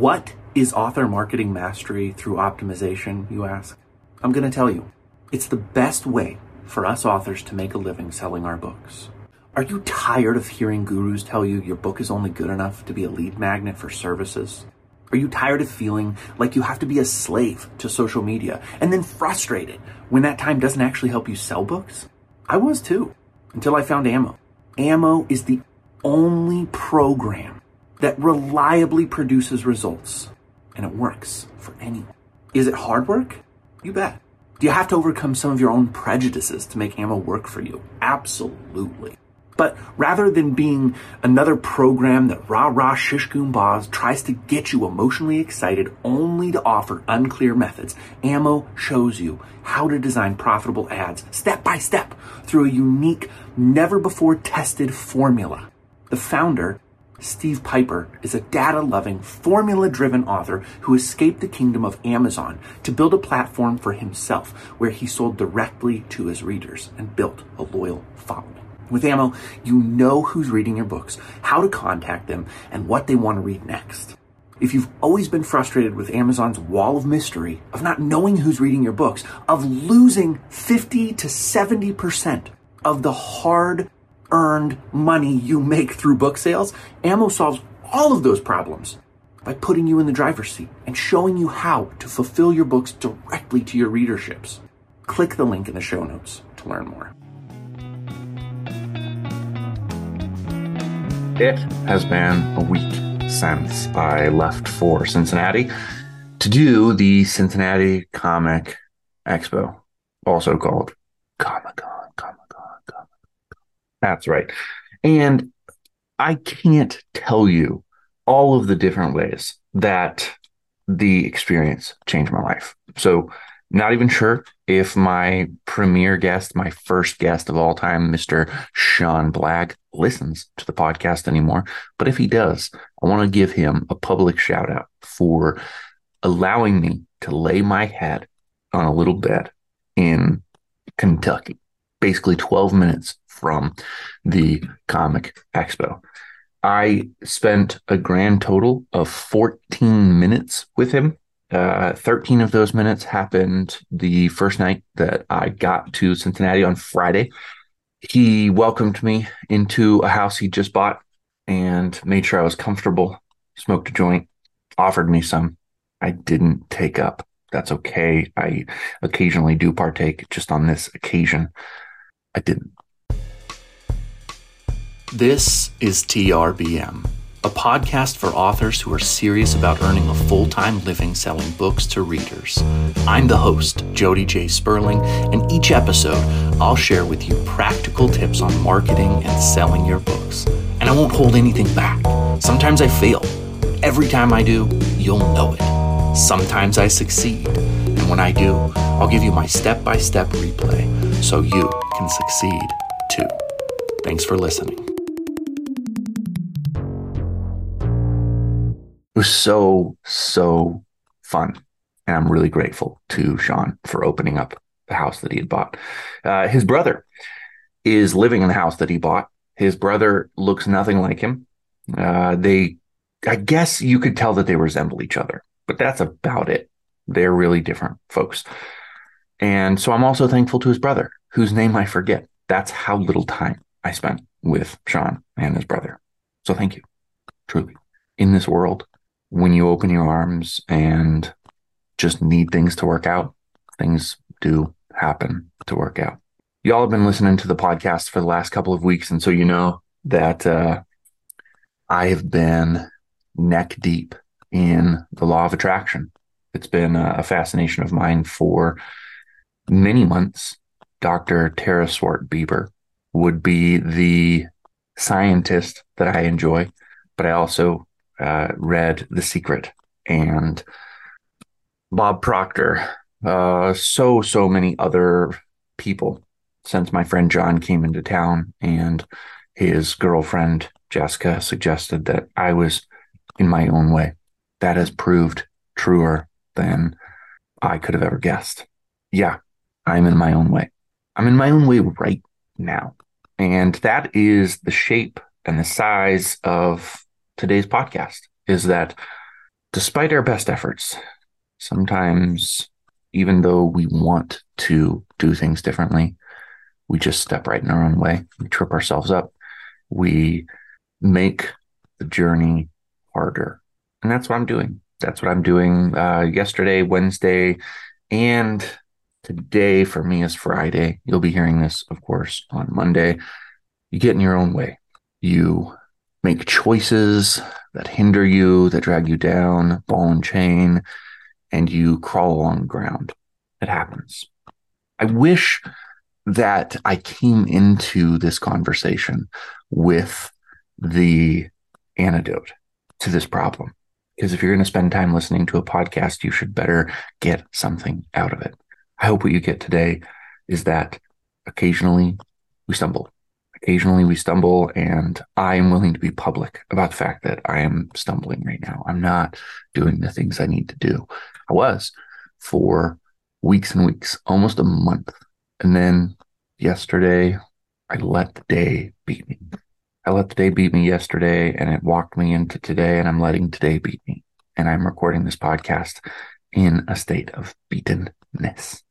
What is author marketing mastery through optimization, you ask? I'm going to tell you. It's the best way for us authors to make a living selling our books. Are you tired of hearing gurus tell you your book is only good enough to be a lead magnet for services? Are you tired of feeling like you have to be a slave to social media and then frustrated when that time doesn't actually help you sell books? I was too, until I found Ammo. Ammo is the only program that reliably produces results, and it works for anyone. Is it hard work? You bet. Do you have to overcome some of your own prejudices to make Ammo work for you? Absolutely. But rather than being another program that rah rah shish tries to get you emotionally excited only to offer unclear methods, Ammo shows you how to design profitable ads step by step through a unique, never before tested formula. The founder, Steve Piper is a data loving, formula driven author who escaped the kingdom of Amazon to build a platform for himself where he sold directly to his readers and built a loyal following. With Ammo, you know who's reading your books, how to contact them, and what they want to read next. If you've always been frustrated with Amazon's wall of mystery, of not knowing who's reading your books, of losing 50 to 70% of the hard earned money you make through book sales, Ammo solves all of those problems by putting you in the driver's seat and showing you how to fulfill your books directly to your readerships. Click the link in the show notes to learn more. It has been a week since I left for Cincinnati to do the Cincinnati Comic Expo, also called Comic Con. That's right. And I can't tell you all of the different ways that the experience changed my life. So, not even sure if my premier guest, my first guest of all time, Mr. Sean Black, listens to the podcast anymore. But if he does, I want to give him a public shout out for allowing me to lay my head on a little bed in Kentucky, basically 12 minutes from the Comic Expo. I spent a grand total of 14 minutes with him uh, 13 of those minutes happened the first night that I got to Cincinnati on Friday. He welcomed me into a house he just bought and made sure I was comfortable, smoked a joint, offered me some. I didn't take up. That's okay. I occasionally do partake, just on this occasion, I didn't. This is TRBM a podcast for authors who are serious about earning a full time living selling books to readers. I'm the host, Jody J. Sperling, and each episode I'll share with you practical tips on marketing and selling your books. And I won't hold anything back. Sometimes I fail. Every time I do, you'll know it. Sometimes I succeed. And when I do, I'll give you my step by step replay so you can succeed too. Thanks for listening. Was so, so fun. And I'm really grateful to Sean for opening up the house that he had bought. Uh, his brother is living in the house that he bought. His brother looks nothing like him. Uh, they, I guess you could tell that they resemble each other, but that's about it. They're really different folks. And so I'm also thankful to his brother, whose name I forget. That's how little time I spent with Sean and his brother. So thank you, truly. In this world, when you open your arms and just need things to work out, things do happen to work out. Y'all have been listening to the podcast for the last couple of weeks, and so you know that uh, I have been neck deep in the law of attraction. It's been a fascination of mine for many months. Dr. Tara Swart Bieber would be the scientist that I enjoy, but I also uh, read The Secret and Bob Proctor, uh, so, so many other people since my friend John came into town and his girlfriend Jessica suggested that I was in my own way. That has proved truer than I could have ever guessed. Yeah, I'm in my own way. I'm in my own way right now. And that is the shape and the size of today's podcast is that despite our best efforts, sometimes, even though we want to do things differently, we just step right in our own way. We trip ourselves up. We make the journey harder. And that's what I'm doing. That's what I'm doing uh, yesterday, Wednesday, and today for me is Friday. You'll be hearing this, of course, on Monday. You get in your own way. You make choices that hinder you, that drag you down, ball and chain, and you crawl along the ground. It happens. I wish that I came into this conversation with the antidote to this problem. Because if you're going to spend time listening to a podcast, you should better get something out of it. I hope what you get today is that occasionally we stumble. Occasionally we stumble, and I am willing to be public about the fact that I am stumbling right now. I'm not doing the things I need to do. I was for weeks and weeks, almost a month. And then yesterday, I let the day beat me. I let the day beat me yesterday and it walked me into today, and I'm letting today beat me. And I'm recording this podcast in a state of beatenness.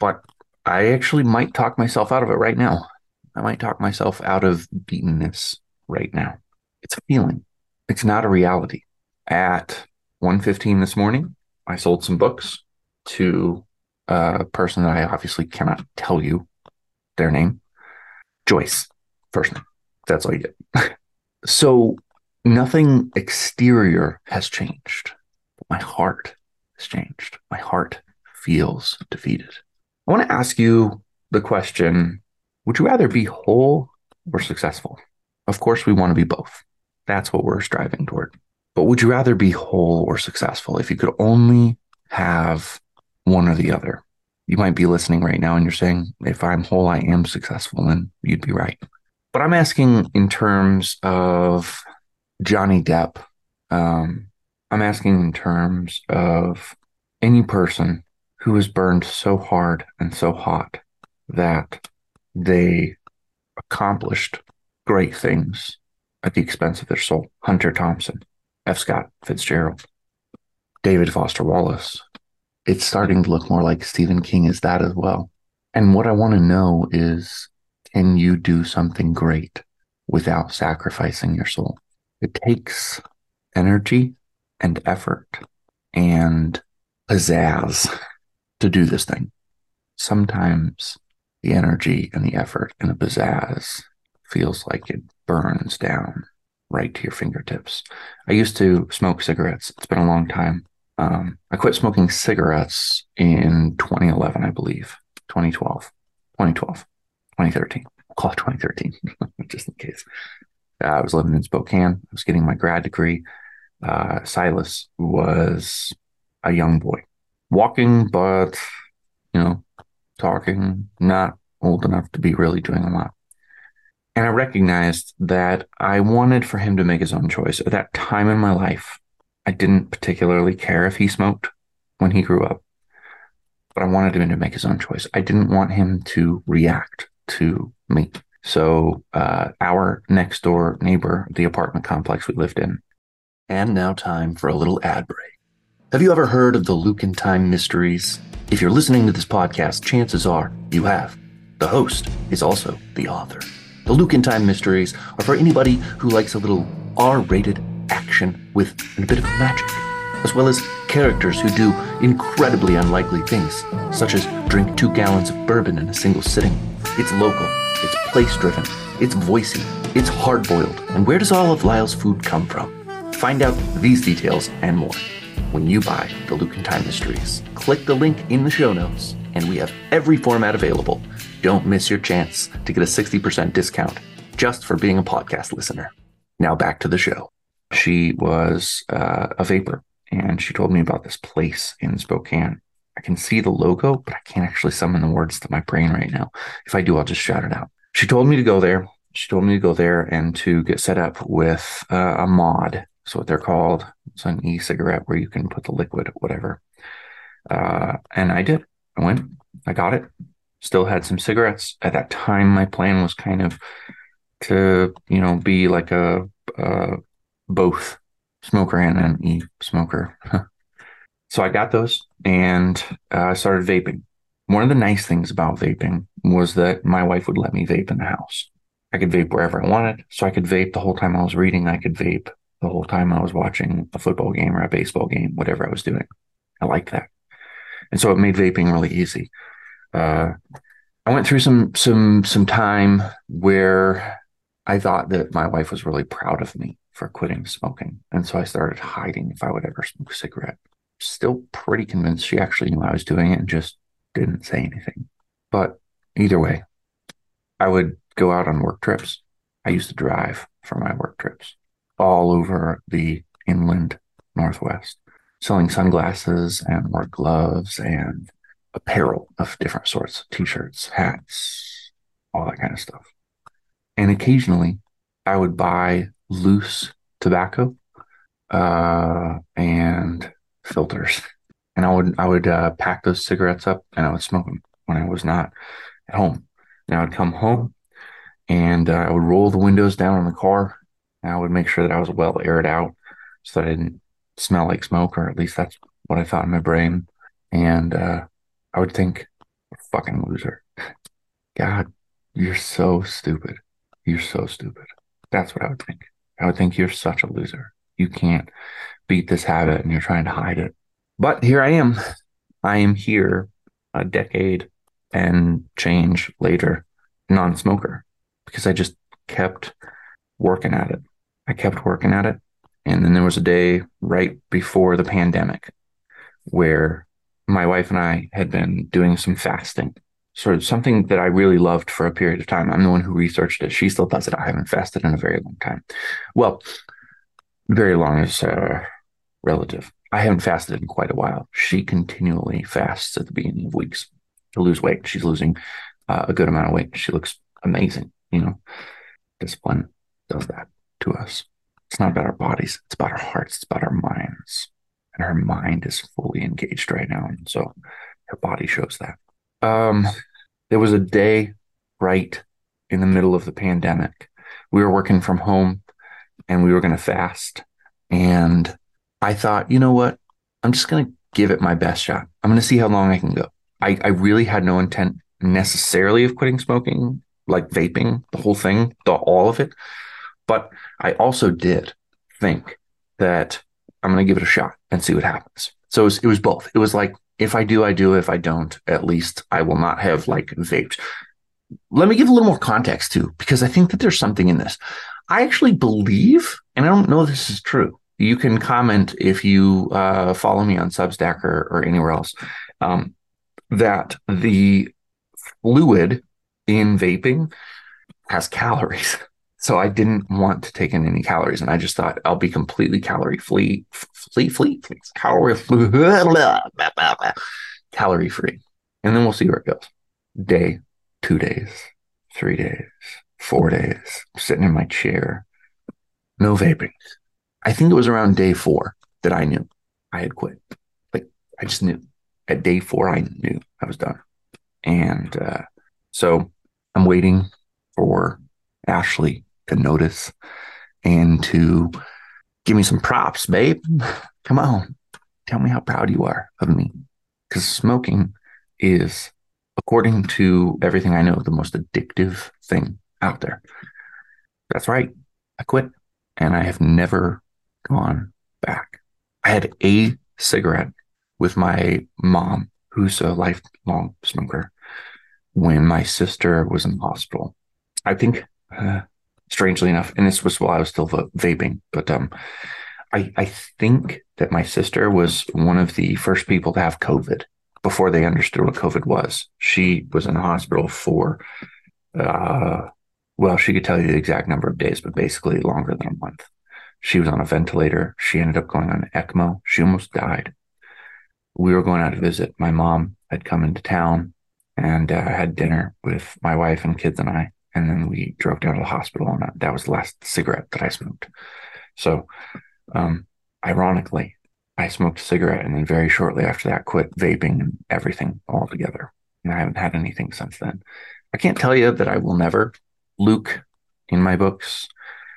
But I actually might talk myself out of it right now. I might talk myself out of beatenness right now. It's a feeling. It's not a reality. At 1:15 this morning, I sold some books to a person that I obviously cannot tell you their name. Joyce, first name. That's all you get. so nothing exterior has changed. My heart has changed. My heart feels defeated. I want to ask you the question Would you rather be whole or successful? Of course, we want to be both. That's what we're striving toward. But would you rather be whole or successful if you could only have one or the other? You might be listening right now and you're saying, if I'm whole, I am successful, and you'd be right. But I'm asking in terms of Johnny Depp. Um, I'm asking in terms of any person who is burned so hard and so hot that they accomplished great things at the expense of their soul. Hunter Thompson, F. Scott Fitzgerald, David Foster Wallace. It's starting to look more like Stephen King is that as well. And what I want to know is can you do something great without sacrificing your soul? It takes energy and effort and pizzazz to do this thing. Sometimes the energy and the effort and the pizzazz feels like it burns down right to your fingertips. I used to smoke cigarettes. It's been a long time. Um, I quit smoking cigarettes in 2011, I believe, 2012, 2012. 2013. I'll call it 2013, just in case. Uh, I was living in Spokane. I was getting my grad degree. Uh, Silas was a young boy, walking, but, you know, talking, not old enough to be really doing a lot. And I recognized that I wanted for him to make his own choice. At that time in my life, I didn't particularly care if he smoked when he grew up, but I wanted him to make his own choice. I didn't want him to react to me. So, uh, our next door neighbor, the apartment complex we lived in. And now, time for a little ad break. Have you ever heard of the Luke in Time mysteries? If you're listening to this podcast, chances are you have. The host is also the author. The Luke in Time mysteries are for anybody who likes a little R rated action with a bit of magic, as well as characters who do incredibly unlikely things, such as drink two gallons of bourbon in a single sitting it's local, it's place driven, it's voicey, it's hard boiled. And where does all of Lyle's food come from? Find out these details and more when you buy the Luke in Time Mysteries. Click the link in the show notes, and we have every format available. Don't miss your chance to get a 60% discount just for being a podcast listener. Now back to the show. She was uh, a vaper, and she told me about this place in Spokane I can see the logo, but I can't actually summon the words to my brain right now. If I do, I'll just shout it out. She told me to go there. She told me to go there and to get set up with uh, a mod. That's what they're called. It's an e-cigarette where you can put the liquid, whatever. Uh, and I did. I went. I got it. Still had some cigarettes at that time. My plan was kind of to, you know, be like a, both smoker and an e smoker. so I got those and I uh, started vaping. One of the nice things about vaping was that my wife would let me vape in the house. I could vape wherever I wanted. So I could vape the whole time I was reading. I could vape the whole time I was watching a football game or a baseball game, whatever I was doing. I liked that. And so it made vaping really easy. Uh, I went through some some some time where I thought that my wife was really proud of me for quitting smoking. And so I started hiding if I would ever smoke a cigarette. Still pretty convinced she actually knew I was doing it and just didn't say anything. But either way, I would go out on work trips. I used to drive for my work trips all over the inland Northwest, selling sunglasses and work gloves and apparel of different sorts t shirts, hats, all that kind of stuff. And occasionally I would buy loose tobacco uh, and filters. And I would I would uh, pack those cigarettes up and I would smoke them when I was not at home. And I would come home and uh, I would roll the windows down on the car. I would make sure that I was well aired out so that I didn't smell like smoke, or at least that's what I thought in my brain. And uh, I would think, fucking loser. God, you're so stupid. You're so stupid. That's what I would think. I would think you're such a loser. You can't beat this habit and you're trying to hide it. But here I am. I am here a decade and change later, non smoker, because I just kept working at it. I kept working at it. And then there was a day right before the pandemic where my wife and I had been doing some fasting sort of something that I really loved for a period of time. I'm the one who researched it. She still does it. I haven't fasted in a very long time. Well, very long is uh, relative. I haven't fasted in quite a while. She continually fasts at the beginning of weeks to lose weight. She's losing uh, a good amount of weight. She looks amazing. You know, discipline does that to us. It's not about our bodies. It's about our hearts. It's about our minds. And her mind is fully engaged right now. And so her body shows that. Um, there was a day right in the middle of the pandemic. We were working from home and we were going to fast. And I thought, you know what? I'm just going to give it my best shot. I'm going to see how long I can go. I, I really had no intent necessarily of quitting smoking, like vaping, the whole thing, the, all of it. But I also did think that I'm going to give it a shot and see what happens. So it was, it was both. It was like if I do, I do. If I don't, at least I will not have like vaped. Let me give a little more context too, because I think that there's something in this. I actually believe, and I don't know this is true. You can comment if you uh, follow me on Substack or, or anywhere else um, that the fluid in vaping has calories. So I didn't want to take in any calories, and I just thought I'll be completely calorie free, free, free, calorie free, calorie free, and then we'll see where it goes. Day, two days, three days, four days, I'm sitting in my chair, no vaping. I think it was around day four that I knew I had quit. Like I just knew. At day four, I knew I was done, and uh, so I'm waiting for Ashley to notice and to give me some props, babe. Come on. Tell me how proud you are of me. Because smoking is, according to everything I know, the most addictive thing out there. That's right. I quit and I have never gone back. I had a cigarette with my mom, who's a lifelong smoker, when my sister was in the hospital. I think uh, strangely enough, and this was while I was still vaping, but um, I I think that my sister was one of the first people to have COVID before they understood what COVID was. She was in the hospital for, uh, well, she could tell you the exact number of days, but basically longer than a month. She was on a ventilator. She ended up going on ECMO. She almost died. We were going out to visit. My mom had come into town and uh, had dinner with my wife and kids and I and then we drove down to the hospital and that was the last cigarette that I smoked. So, um, ironically, I smoked a cigarette and then very shortly after that quit vaping and everything altogether. And I haven't had anything since then. I can't tell you that I will never. Luke in my books,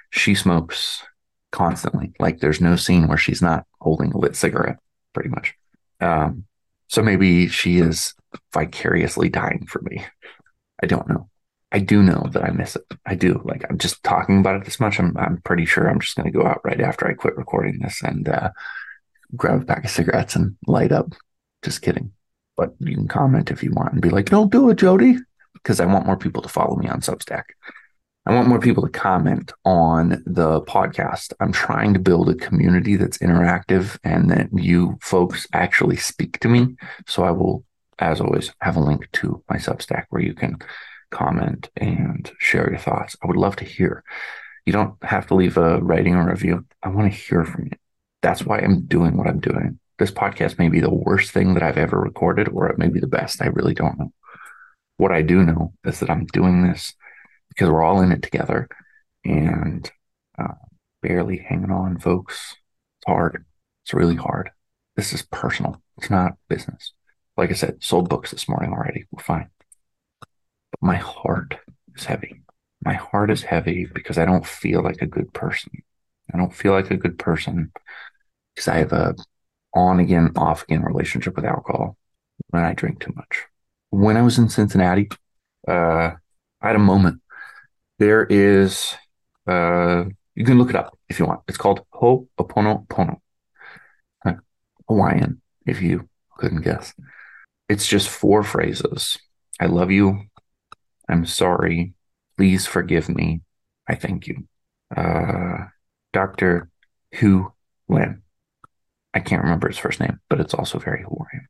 she smokes constantly. Like there's no scene where she's not holding a lit cigarette, pretty much. Um, so maybe she is vicariously dying for me. I don't know. I do know that I miss it. I do. Like I'm just talking about it this much. I'm I'm pretty sure I'm just going to go out right after I quit recording this and uh, grab a pack of cigarettes and light up. Just kidding. But you can comment if you want and be like, "Don't do it, Jody," because I want more people to follow me on Substack. I want more people to comment on the podcast. I'm trying to build a community that's interactive and that you folks actually speak to me. So I will, as always, have a link to my Substack where you can comment and share your thoughts. I would love to hear. You don't have to leave a rating or review. I want to hear from you. That's why I'm doing what I'm doing. This podcast may be the worst thing that I've ever recorded, or it may be the best. I really don't know. What I do know is that I'm doing this because we're all in it together and uh, barely hanging on, folks. It's hard. It's really hard. This is personal. It's not business. Like I said, sold books this morning already. We're fine my heart is heavy. My heart is heavy because I don't feel like a good person. I don't feel like a good person because I have a on again, off again relationship with alcohol when I drink too much. When I was in Cincinnati, uh, I had a moment. There is, uh, you can look it up if you want. It's called Ho'oponopono. Hawaiian, if you couldn't guess. It's just four phrases. I love you. I'm sorry. Please forgive me. I thank you. Uh, Dr. Hew Len. I can't remember his first name, but it's also very Hawaiian.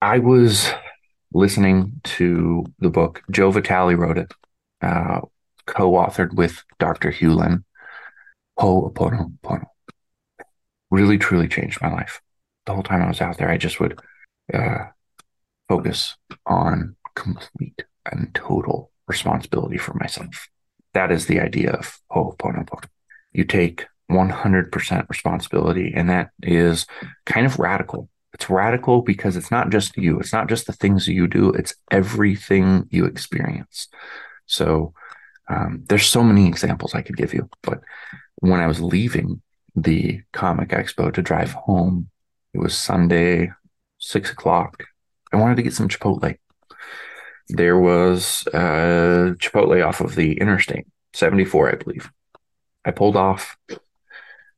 I was listening to the book. Joe Vitale wrote it, uh, co authored with Dr. Hew Len. Ho'oponopono. Really, truly changed my life. The whole time I was out there, I just would uh, focus on complete and total responsibility for myself. That is the idea of Ho'oponopono. You take 100% responsibility, and that is kind of radical. It's radical because it's not just you, it's not just the things you do, it's everything you experience. So um, there's so many examples I could give you. But when I was leaving the comic expo to drive home, it was Sunday, six o'clock. I wanted to get some Chipotle there was a Chipotle off of the interstate, 74, I believe. I pulled off,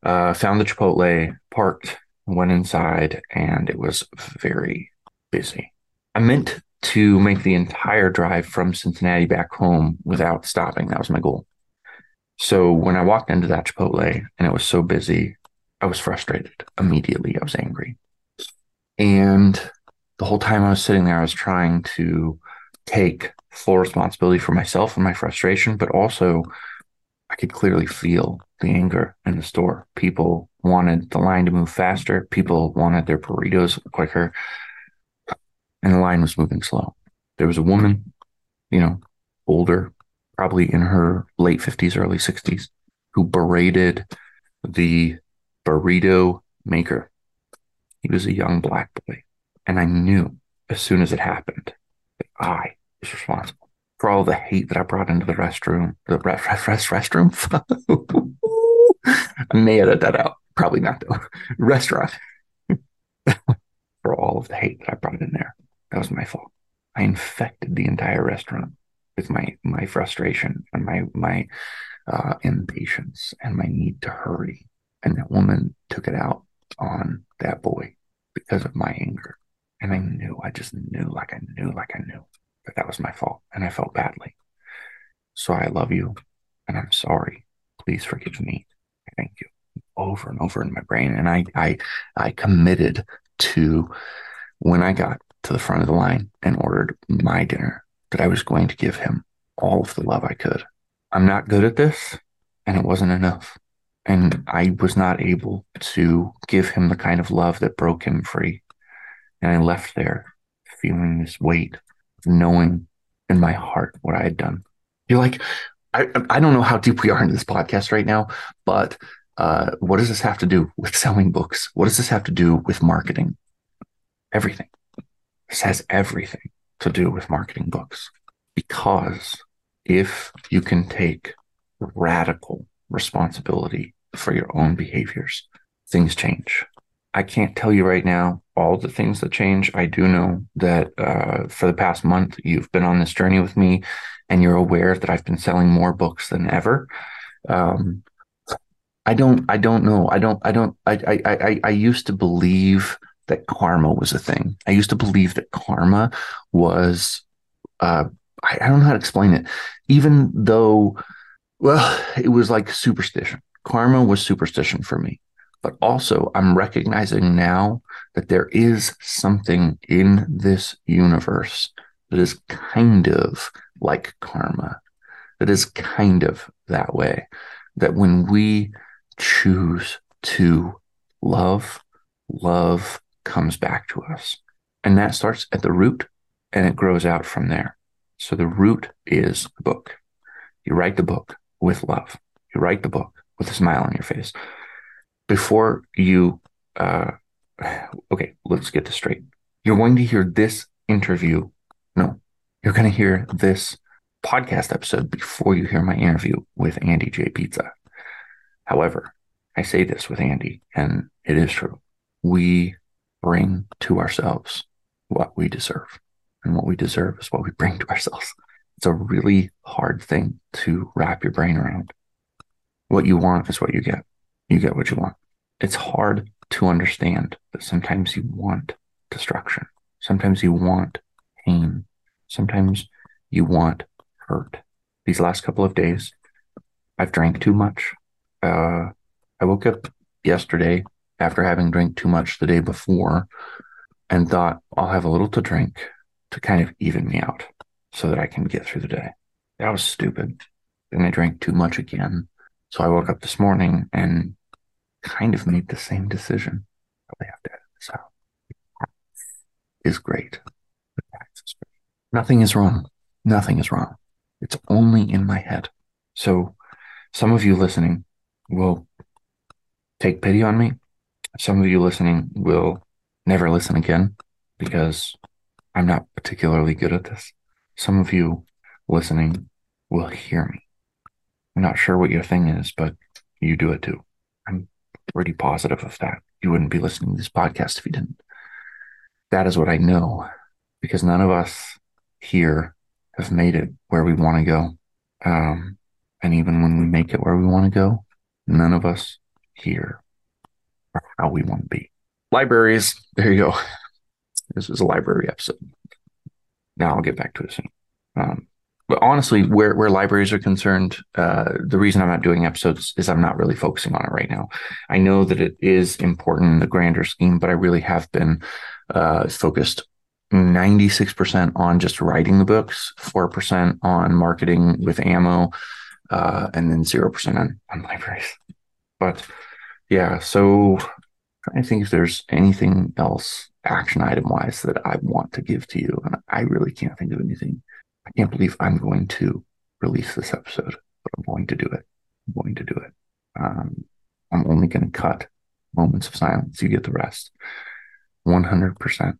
uh, found the Chipotle, parked, went inside, and it was very busy. I meant to make the entire drive from Cincinnati back home without stopping. That was my goal. So when I walked into that Chipotle and it was so busy, I was frustrated immediately. I was angry. And the whole time I was sitting there, I was trying to take full responsibility for myself and my frustration, but also I could clearly feel the anger in the store. People wanted the line to move faster. People wanted their burritos quicker. And the line was moving slow. There was a woman, you know, older, probably in her late 50s, early 60s, who berated the burrito maker. He was a young black boy. And I knew as soon as it happened I is responsible for all the hate that I brought into the restroom, the rest, rest, rest restroom. I may edit that out. Probably not though. Restaurant. for all of the hate that I brought in there. That was my fault. I infected the entire restaurant with my my frustration and my my uh, impatience and my need to hurry. And that woman took it out on that boy because of my anger. And I knew, I just knew, like I knew, like I knew that that was my fault. And I felt badly. So I love you and I'm sorry. Please forgive me. Thank you. Over and over in my brain. And I, I, I committed to when I got to the front of the line and ordered my dinner that I was going to give him all of the love I could. I'm not good at this and it wasn't enough. And I was not able to give him the kind of love that broke him free. And I left there feeling this weight, knowing in my heart what I had done. You're like, I, I don't know how deep we are into this podcast right now, but uh, what does this have to do with selling books? What does this have to do with marketing? Everything. This has everything to do with marketing books. Because if you can take radical responsibility for your own behaviors, things change. I can't tell you right now all the things that change. I do know that uh, for the past month, you've been on this journey with me and you're aware that I've been selling more books than ever. Um, I don't, I don't know. I don't, I don't, I, I, I, I used to believe that karma was a thing. I used to believe that karma was, uh, I, I don't know how to explain it. Even though, well, it was like superstition. Karma was superstition for me. But also, I'm recognizing now that there is something in this universe that is kind of like karma, that is kind of that way. That when we choose to love, love comes back to us. And that starts at the root and it grows out from there. So the root is the book. You write the book with love. You write the book with a smile on your face. Before you, uh, okay, let's get this straight. You're going to hear this interview. No, you're going to hear this podcast episode before you hear my interview with Andy J. Pizza. However, I say this with Andy, and it is true. We bring to ourselves what we deserve. And what we deserve is what we bring to ourselves. It's a really hard thing to wrap your brain around. What you want is what you get. You get what you want. It's hard to understand that sometimes you want destruction. Sometimes you want pain. Sometimes you want hurt. These last couple of days, I've drank too much. Uh, I woke up yesterday after having drank too much the day before and thought I'll have a little to drink to kind of even me out so that I can get through the day. That was stupid. Then I drank too much again. So I woke up this morning and kind of made the same decision. Probably have to edit this out. Is great. Nothing is wrong. Nothing is wrong. It's only in my head. So some of you listening will take pity on me. Some of you listening will never listen again because I'm not particularly good at this. Some of you listening will hear me. I'm not sure what your thing is, but you do it too. Pretty positive of that. You wouldn't be listening to this podcast if you didn't. That is what I know because none of us here have made it where we want to go. Um, and even when we make it where we want to go, none of us here are how we want to be. Libraries, there you go. This is a library episode. Now I'll get back to it soon. Um, but honestly, where where libraries are concerned, uh, the reason I'm not doing episodes is I'm not really focusing on it right now. I know that it is important in the grander scheme, but I really have been uh, focused 96% on just writing the books, 4% on marketing with ammo, uh, and then 0% on, on libraries. But yeah, so I think if there's anything else action item wise that I want to give to you. And I really can't think of anything. I can't believe I'm going to release this episode, but I'm going to do it. I'm going to do it. Um, I'm only going to cut moments of silence. You get the rest. 100%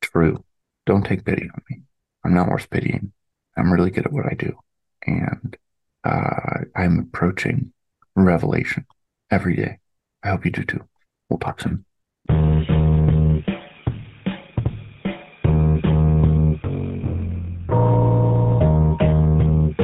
true. Don't take pity on me. I'm not worth pitying. I'm really good at what I do. And uh, I'm approaching revelation every day. I hope you do too. We'll talk soon.